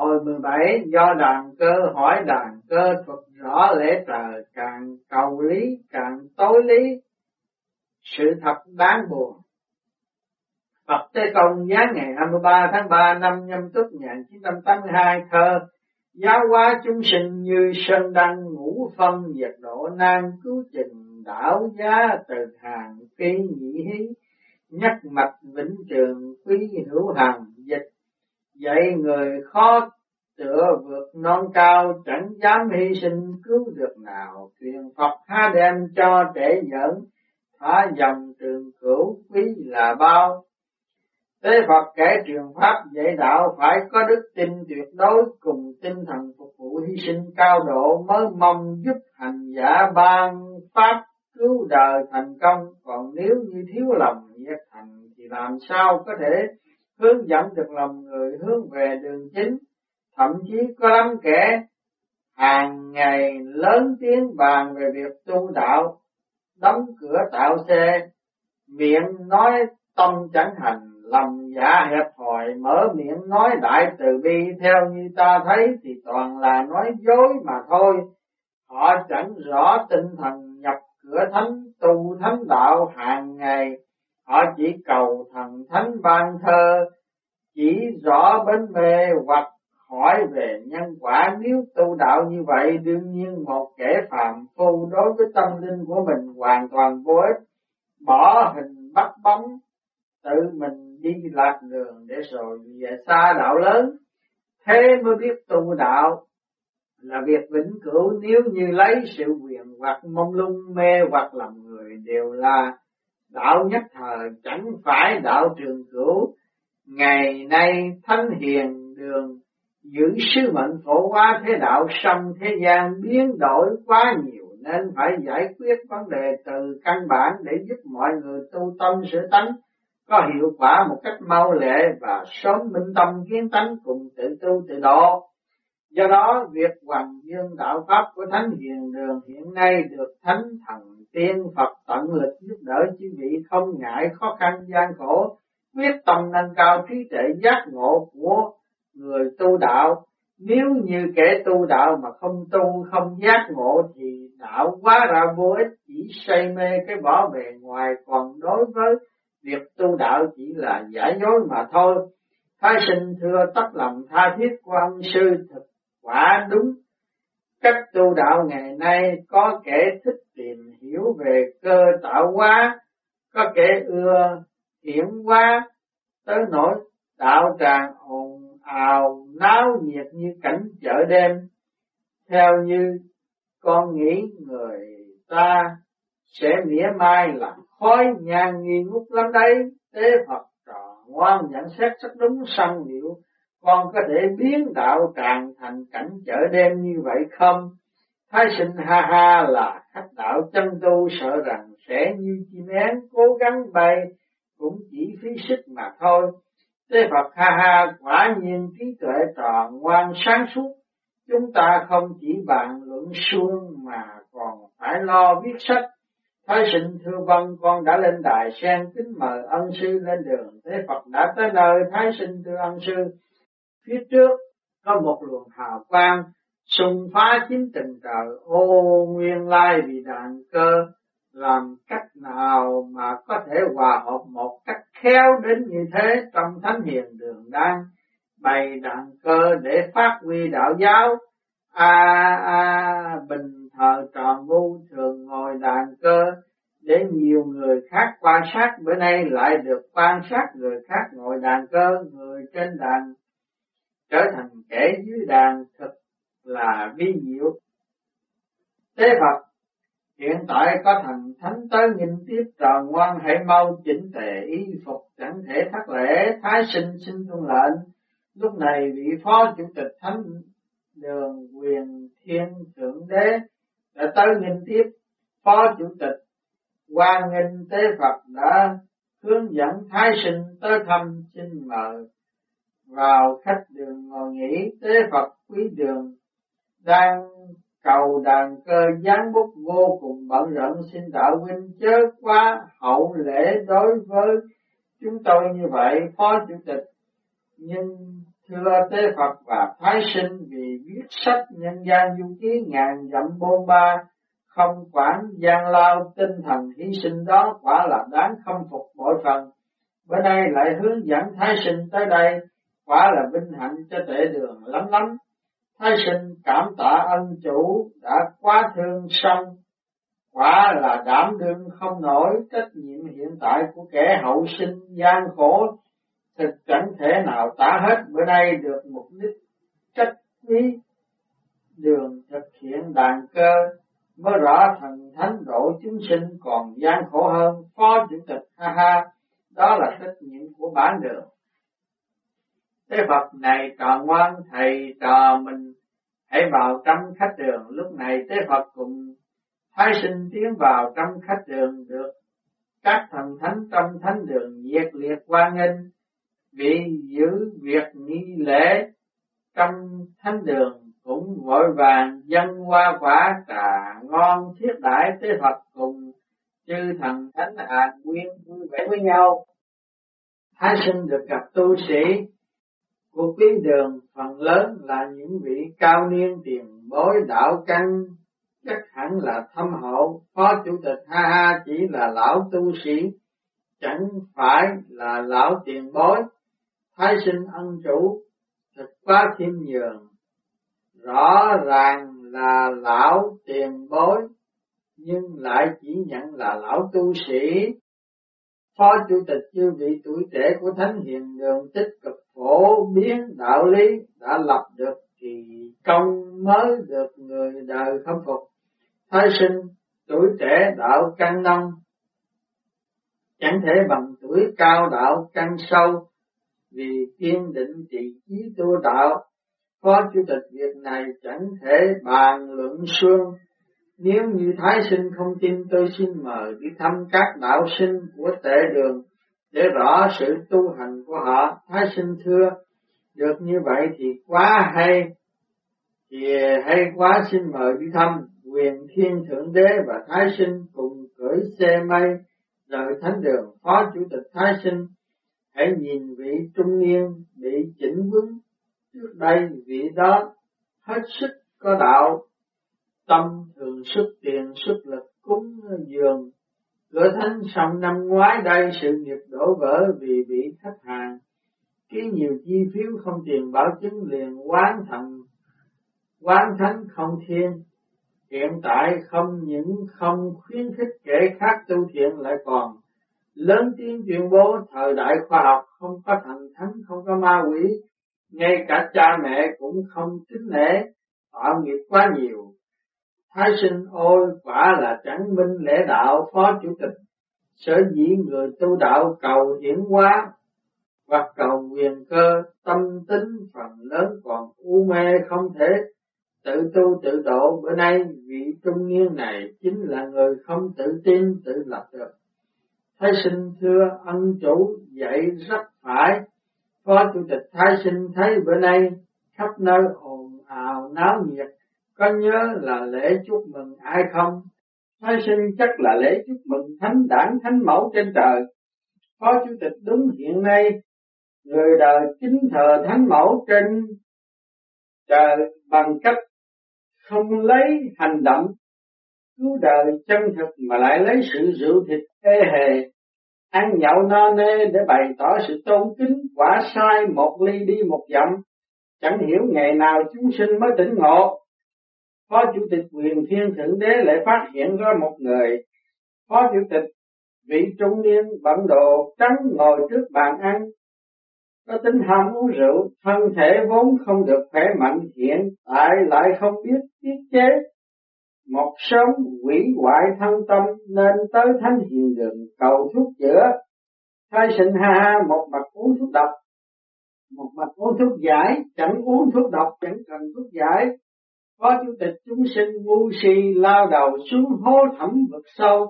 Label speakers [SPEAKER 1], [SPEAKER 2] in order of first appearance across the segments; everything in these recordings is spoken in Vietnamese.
[SPEAKER 1] Hồi 17 do đàn cơ hỏi đàn cơ thuật rõ lễ trời càng cầu lý, càng tối lý, sự thật đáng buồn. Phật Tế Công giá ngày 23 tháng 3 năm nhâm tuất 1982 thơ, Giáo hóa chúng sinh như sơn đăng ngũ phân, nhiệt độ nan cứu trình đảo giá từ hàng phi nhị hí, nhất mạch vĩnh trường quý hữu hằng dạy người khó tựa vượt non cao, chẳng dám hy sinh cứu được nào. Truyền Phật ha đem cho trẻ dẫn thả dòng trường cửu quý là bao. Thế Phật kể truyền pháp dạy đạo phải có đức tin tuyệt đối, cùng tinh thần phục vụ hy sinh cao độ mới mong giúp hành giả ban pháp cứu đời thành công. Còn nếu như thiếu lòng nhiệt thành thì làm sao có thể hướng dẫn được lòng người hướng về đường chính. Thậm chí có lắm kẻ hàng ngày lớn tiếng bàn về việc tu đạo, đóng cửa tạo xe, miệng nói tâm chẳng hành, lòng dạ hẹp hòi, mở miệng nói đại từ bi. Theo như ta thấy thì toàn là nói dối mà thôi. Họ chẳng rõ tinh thần nhập cửa thánh, tu thánh đạo hàng ngày họ chỉ cầu thần thánh ban thơ, chỉ rõ bến mê hoặc hỏi về nhân quả. Nếu tu đạo như vậy, đương nhiên một kẻ phàm phu đối với tâm linh của mình hoàn toàn vô ích. Bỏ hình bắt bóng, tự mình đi lạc đường để rồi về xa đạo lớn. Thế mới biết tu đạo là việc vĩnh cửu. Nếu như lấy sự quyền hoặc mông lung, mê hoặc làm người đều là đạo nhất thời chẳng phải đạo trường cửu ngày nay thánh hiền đường giữ sứ mệnh phổ hóa thế đạo song thế gian biến đổi quá nhiều nên phải giải quyết vấn đề từ căn bản để giúp mọi người tu tâm sửa tánh có hiệu quả một cách mau lẹ và sớm minh tâm kiến tánh cùng tự tu tự độ. Do đó, việc hoàn dương đạo Pháp của Thánh Hiền Đường hiện nay được Thánh Thần Tiên Phật tận lực giúp đỡ chư vị không ngại khó khăn gian khổ, quyết tâm nâng cao trí tuệ giác ngộ của người tu đạo. Nếu như kẻ tu đạo mà không tu, không giác ngộ thì đạo quá ra vô ích, chỉ say mê cái vỏ bề ngoài, còn đối với việc tu đạo chỉ là giả dối mà thôi. Thái sinh thưa tất lòng tha thiết của ông sư thực quả đúng. Cách tu đạo ngày nay có kẻ thích tìm hiểu về cơ tạo hóa, có kẻ ưa hiểm hóa, tới nỗi đạo tràng ồn ào náo nhiệt như cảnh chợ đêm. Theo như con nghĩ người ta sẽ mỉa mai là khói nhang nghi ngút lắm đấy tế Phật trò ngoan nhận xét rất đúng săn liệu con có thể biến đạo tràn thành cảnh chợ đêm như vậy không? Thái sinh ha ha là khách đạo chân tu, sợ rằng sẽ như chim én cố gắng bay, cũng chỉ phí sức mà thôi. Tế Phật ha ha quả nhiên trí tuệ tròn ngoan sáng suốt. Chúng ta không chỉ bàn luận suông mà còn phải lo viết sách. Thái sinh thưa vâng con đã lên đài sen kính mời ân sư lên đường. Thế Phật đã tới nơi, Thái sinh thưa ân sư Phía trước có một luồng hào quang xung phá chính tình trời. Ô, nguyên lai vì đàn cơ, làm cách nào mà có thể hòa hợp một cách khéo đến như thế trong thánh hiền đường đang bày đàn cơ để phát huy đạo giáo. A a, bình thờ tròn ngu thường ngồi đàn cơ để nhiều người khác quan sát. Bữa nay lại được quan sát người khác ngồi đàn cơ, người trên đàn trở thành kẻ dưới đàn thực là vi diệu. Thế Phật hiện tại có thành thánh tới nghìn tiếp tròn ngoan hãy mau chỉnh tề y phục chẳng thể thất lễ, thái sinh xin tuân lệnh. Lúc này vị phó chủ tịch thánh đường quyền thiên thượng đế đã tới nghìn tiếp phó chủ tịch quan nghênh tế Phật đã hướng dẫn thái sinh tới thăm xin mời vào khách đường ngồi nghỉ tế Phật quý đường đang cầu đàn cơ gián bút vô cùng bận rộn xin đạo huynh chớ quá hậu lễ đối với chúng tôi như vậy phó chủ tịch nhưng thưa tế Phật và Thái sinh vì viết sách nhân gian du ký ngàn dặm bôn ba, không quản gian lao tinh thần hy sinh đó quả là đáng khâm phục bội phần. Bữa nay lại hướng dẫn Thái sinh tới đây, quả là vinh hạnh cho tệ đường lắm lắm. Thái sinh cảm tạ ân chủ đã quá thương sông, quả là đảm đương không nổi trách nhiệm hiện tại của kẻ hậu sinh gian khổ. Thực chẳng thể nào tả hết bữa nay được mục đích trách quý. Đường thực hiện đàn cơ mới rõ thần thánh độ chúng sinh còn gian khổ hơn phó chủ tịch ha ha. Đó là trách nhiệm của bản đường thế Phật này trò ngoan thầy trò mình. Hãy vào trong khách đường. Lúc này tế Phật cùng thái sinh tiến vào trong khách đường được. Các thần thánh trong thánh đường nhiệt liệt quan nghênh. Vì giữ việc nghi lễ trong thánh đường cũng vội vàng dân hoa quả trà ngon thiết đãi tế Phật cùng chư thần thánh hạ nguyên vui vẻ với nhau. Thái sinh được gặp tu sĩ của quý đường phần lớn là những vị cao niên tiền bối đạo căn. Chắc hẳn là thâm hậu, phó chủ tịch ha ha chỉ là lão tu sĩ, chẳng phải là lão tiền bối. Thái sinh ân chủ thật quá khiêm nhường. Rõ ràng là lão tiền bối, nhưng lại chỉ nhận là lão tu sĩ phó chủ tịch chư vị tuổi trẻ của thánh hiền đường tích cực phổ biến đạo lý đã lập được thì công mới được người đời khâm phục. Thái sinh tuổi trẻ đạo căn nông, chẳng thể bằng tuổi cao đạo căn sâu, vì kiên định trị trí tu đạo. Phó chủ tịch việc này chẳng thể bàn luận suông nếu như Thái sinh không tin tôi xin mời đi thăm các đạo sinh của tệ đường để rõ sự tu hành của họ. Thái sinh thưa, được như vậy thì quá hay, thì hay quá xin mời đi thăm. Quyền Thiên Thượng Đế và Thái sinh cùng cưỡi xe mây rời thánh đường. Phó Chủ tịch Thái sinh hãy nhìn vị trung niên bị chỉnh vững trước đây vị đó hết sức có đạo tâm thường xuất tiền xuất lực cúng dường. Cửa thánh xong năm ngoái đây sự nghiệp đổ vỡ vì bị khách hàng. Ký nhiều chi phiếu không tiền bảo chứng liền quán thần, quán thánh không thiên. Hiện tại không những không khuyến khích kẻ khác tu thiện lại còn lớn tiếng tuyên bố thời đại khoa học không có thần thánh, không có ma quỷ. Ngay cả cha mẹ cũng không kính lễ tạo nghiệp quá nhiều. Thái sinh ôi quả là chẳng minh lễ đạo phó chủ tịch, sở dĩ người tu đạo cầu hiển hóa hoặc cầu quyền cơ tâm tính phần lớn còn u mê không thể tự tu tự độ. Bữa nay vị trung niên này chính là người không tự tin tự lập được. Thái sinh thưa ân chủ dạy rất phải, phó chủ tịch Thái sinh thấy bữa nay khắp nơi ồn ào náo nhiệt có nhớ là lễ chúc mừng ai không? Thái sinh chắc là lễ chúc mừng thánh đảng thánh mẫu trên trời. Phó chủ tịch đúng hiện nay, người đời kính thờ thánh mẫu trên trời bằng cách không lấy hành động cứu đời chân thực mà lại lấy sự rượu thịt ê hề ăn nhậu no nê để bày tỏ sự tôn kính quả sai một ly đi một dặm chẳng hiểu ngày nào chúng sinh mới tỉnh ngộ Phó Chủ tịch quyền thiên thượng đế lại phát hiện ra một người, Phó Chủ tịch vị trung niên bận đồ trắng ngồi trước bàn ăn, có tính ham uống rượu, thân thể vốn không được khỏe mạnh hiện tại lại không biết tiết chế. Một sớm quỷ hoại thân tâm nên tới thánh hiền đường cầu thuốc chữa. Thay sinh ha ha một mặt uống thuốc độc, một mặt uống thuốc giải, chẳng uống thuốc độc chẳng cần thuốc giải, Phó Chủ tịch chúng sinh ngu si lao đầu xuống hố thẳm vực sâu,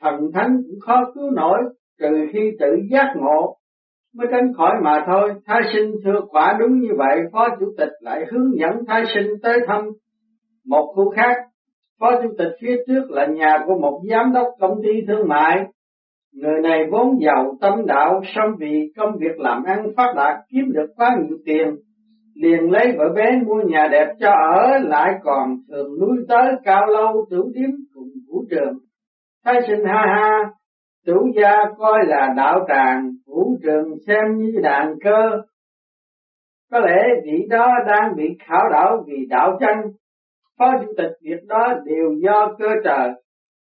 [SPEAKER 1] thần thánh cũng khó cứu nổi, trừ khi tự giác ngộ, mới tránh khỏi mà thôi. Thái sinh thưa quả đúng như vậy, Phó Chủ tịch lại hướng dẫn Thái sinh tới thăm một khu khác. Phó Chủ tịch phía trước là nhà của một giám đốc công ty thương mại, Người này vốn giàu tâm đạo, song vì công việc làm ăn phát đạt kiếm được quá nhiều tiền, liền lấy vợ bé mua nhà đẹp cho ở, lại còn thường lui tới cao lâu tử điếm cùng vũ trường. Thái sinh ha ha, chủ gia coi là đạo tràng, vũ trường xem như đàn cơ. Có lẽ vị đó đang bị khảo đảo vì đạo chân, phó chủ tịch việc đó đều do cơ trời,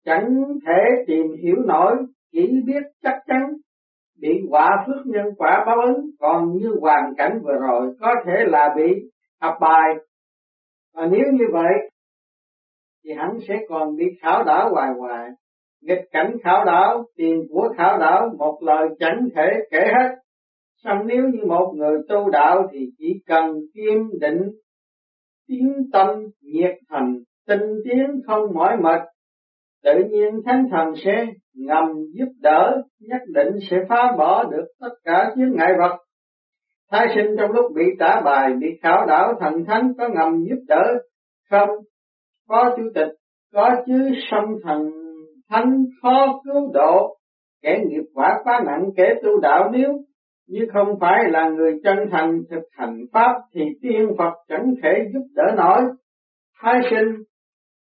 [SPEAKER 1] chẳng thể tìm hiểu nổi, chỉ biết chắc chắn bị quả phước nhân quả báo ứng, còn như hoàn cảnh vừa rồi có thể là bị học bài. Và nếu như vậy, thì hắn sẽ còn bị khảo đảo hoài hoài. Nghịch cảnh khảo đảo, tiền của khảo đảo, một lời chẳng thể kể hết. Xong nếu như một người tu đạo thì chỉ cần kiên định, tiến tâm, nhiệt thành, tinh tiến không mỏi mệt, tự nhiên thánh thần sẽ ngầm giúp đỡ, nhất định sẽ phá bỏ được tất cả chướng ngại vật. Thái sinh trong lúc bị trả bài, bị khảo đảo thần thánh có ngầm giúp đỡ không? Có chủ tịch, có chứ song thần thánh khó cứu độ, kẻ nghiệp quả quá nặng kẻ tu đạo nếu như không phải là người chân thành thực hành pháp thì tiên Phật chẳng thể giúp đỡ nổi. Thái sinh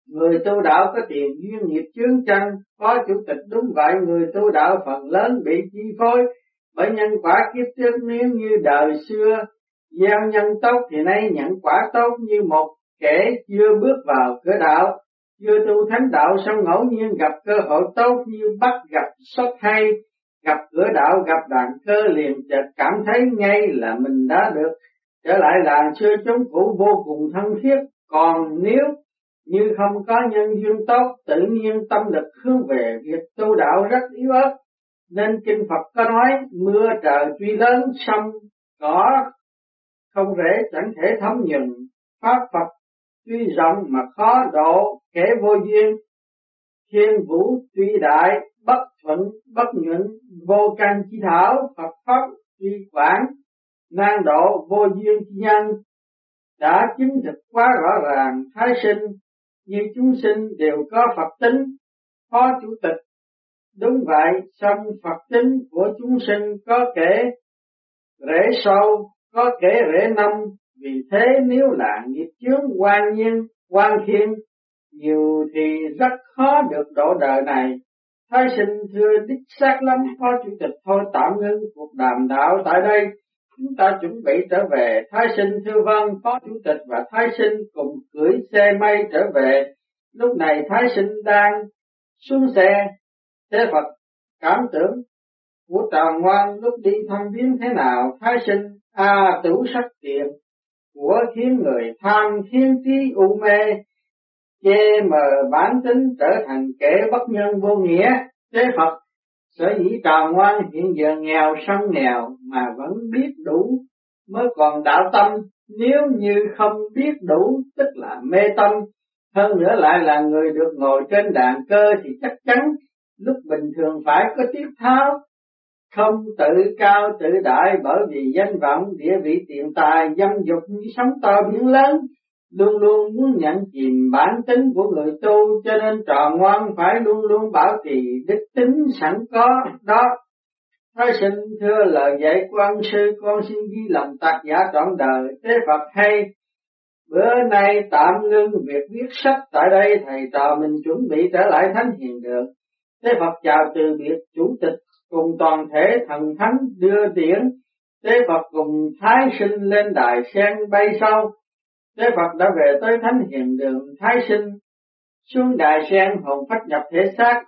[SPEAKER 1] Người tu đạo có tiền duyên nghiệp chướng chân, có chủ tịch đúng vậy, người tu đạo phần lớn bị chi phối. Bởi nhân quả kiếp trước nếu như đời xưa gieo nhân tốt thì nay nhận quả tốt như một kẻ chưa bước vào cửa đạo, chưa tu thánh đạo xong ngẫu nhiên gặp cơ hội tốt như bắt gặp sót hay, gặp cửa đạo gặp đàn cơ liền chợt cảm thấy ngay là mình đã được. Trở lại làng xưa chúng cũ vô cùng thân thiết, còn nếu như không có nhân duyên tốt, tự nhiên tâm lực hướng về việc tu đạo rất yếu ớt, nên kinh Phật có nói mưa trời tuy lớn sông cỏ không rễ chẳng thể thấm nhuần pháp Phật tuy rộng mà khó độ kẻ vô duyên. Thiên vũ tuy đại bất thuận bất nhuận. Vô căn chi thảo Phật pháp tuy quảng. Nan độ vô duyên chi nhân đã chứng thực quá rõ ràng thái sinh như chúng sinh đều có Phật tính, phó chủ tịch. Đúng vậy, song Phật tính của chúng sinh có kể rễ sâu, có kể rễ năm, vì thế nếu là nghiệp chướng quan nhiên, quan thiên, nhiều thì rất khó được độ đời này. Thái sinh thưa đích xác lắm, phó chủ tịch thôi tạm ngưng cuộc đàm đạo tại đây chúng ta chuẩn bị trở về. Thái sinh thư văn phó chủ tịch và thái sinh cùng cưỡi xe may trở về. Lúc này thái sinh đang xuống xe. Thế phật cảm tưởng của tròn ngoan lúc đi thăm viếng thế nào? Thái sinh a à, tử sắc tiền của khiến người tham thiên trí u mê chê mờ bản tính trở thành kẻ bất nhân vô nghĩa. Thế phật sở dĩ trà ngoan hiện giờ nghèo sông nghèo mà vẫn biết đủ mới còn đạo tâm, nếu như không biết đủ, tức là mê tâm, hơn nữa lại là người được ngồi trên đàn cơ thì chắc chắn lúc bình thường phải có tiết tháo. Không tự cao tự đại bởi vì danh vọng, địa vị tiền tài dâm dục như sóng to biển lớn luôn luôn muốn nhận chìm bản tính của người tu, cho nên trò ngoan phải luôn luôn bảo trì đức tính sẵn có đó. Nói sinh thưa lời dạy của ân sư con xin ghi lòng tác giả trọn đời, thế Phật hay, bữa nay tạm ngưng việc viết sách tại đây, thầy trò mình chuẩn bị trở lại thánh hiền đường thế Phật chào từ biệt chủ tịch cùng toàn thể thần thánh đưa tiễn. Thế Phật cùng Thái sinh lên đài sen bay sau. Thế Phật đã về tới thánh hiền đường Thái sinh, xuống đài sen hồn phách nhập thể xác,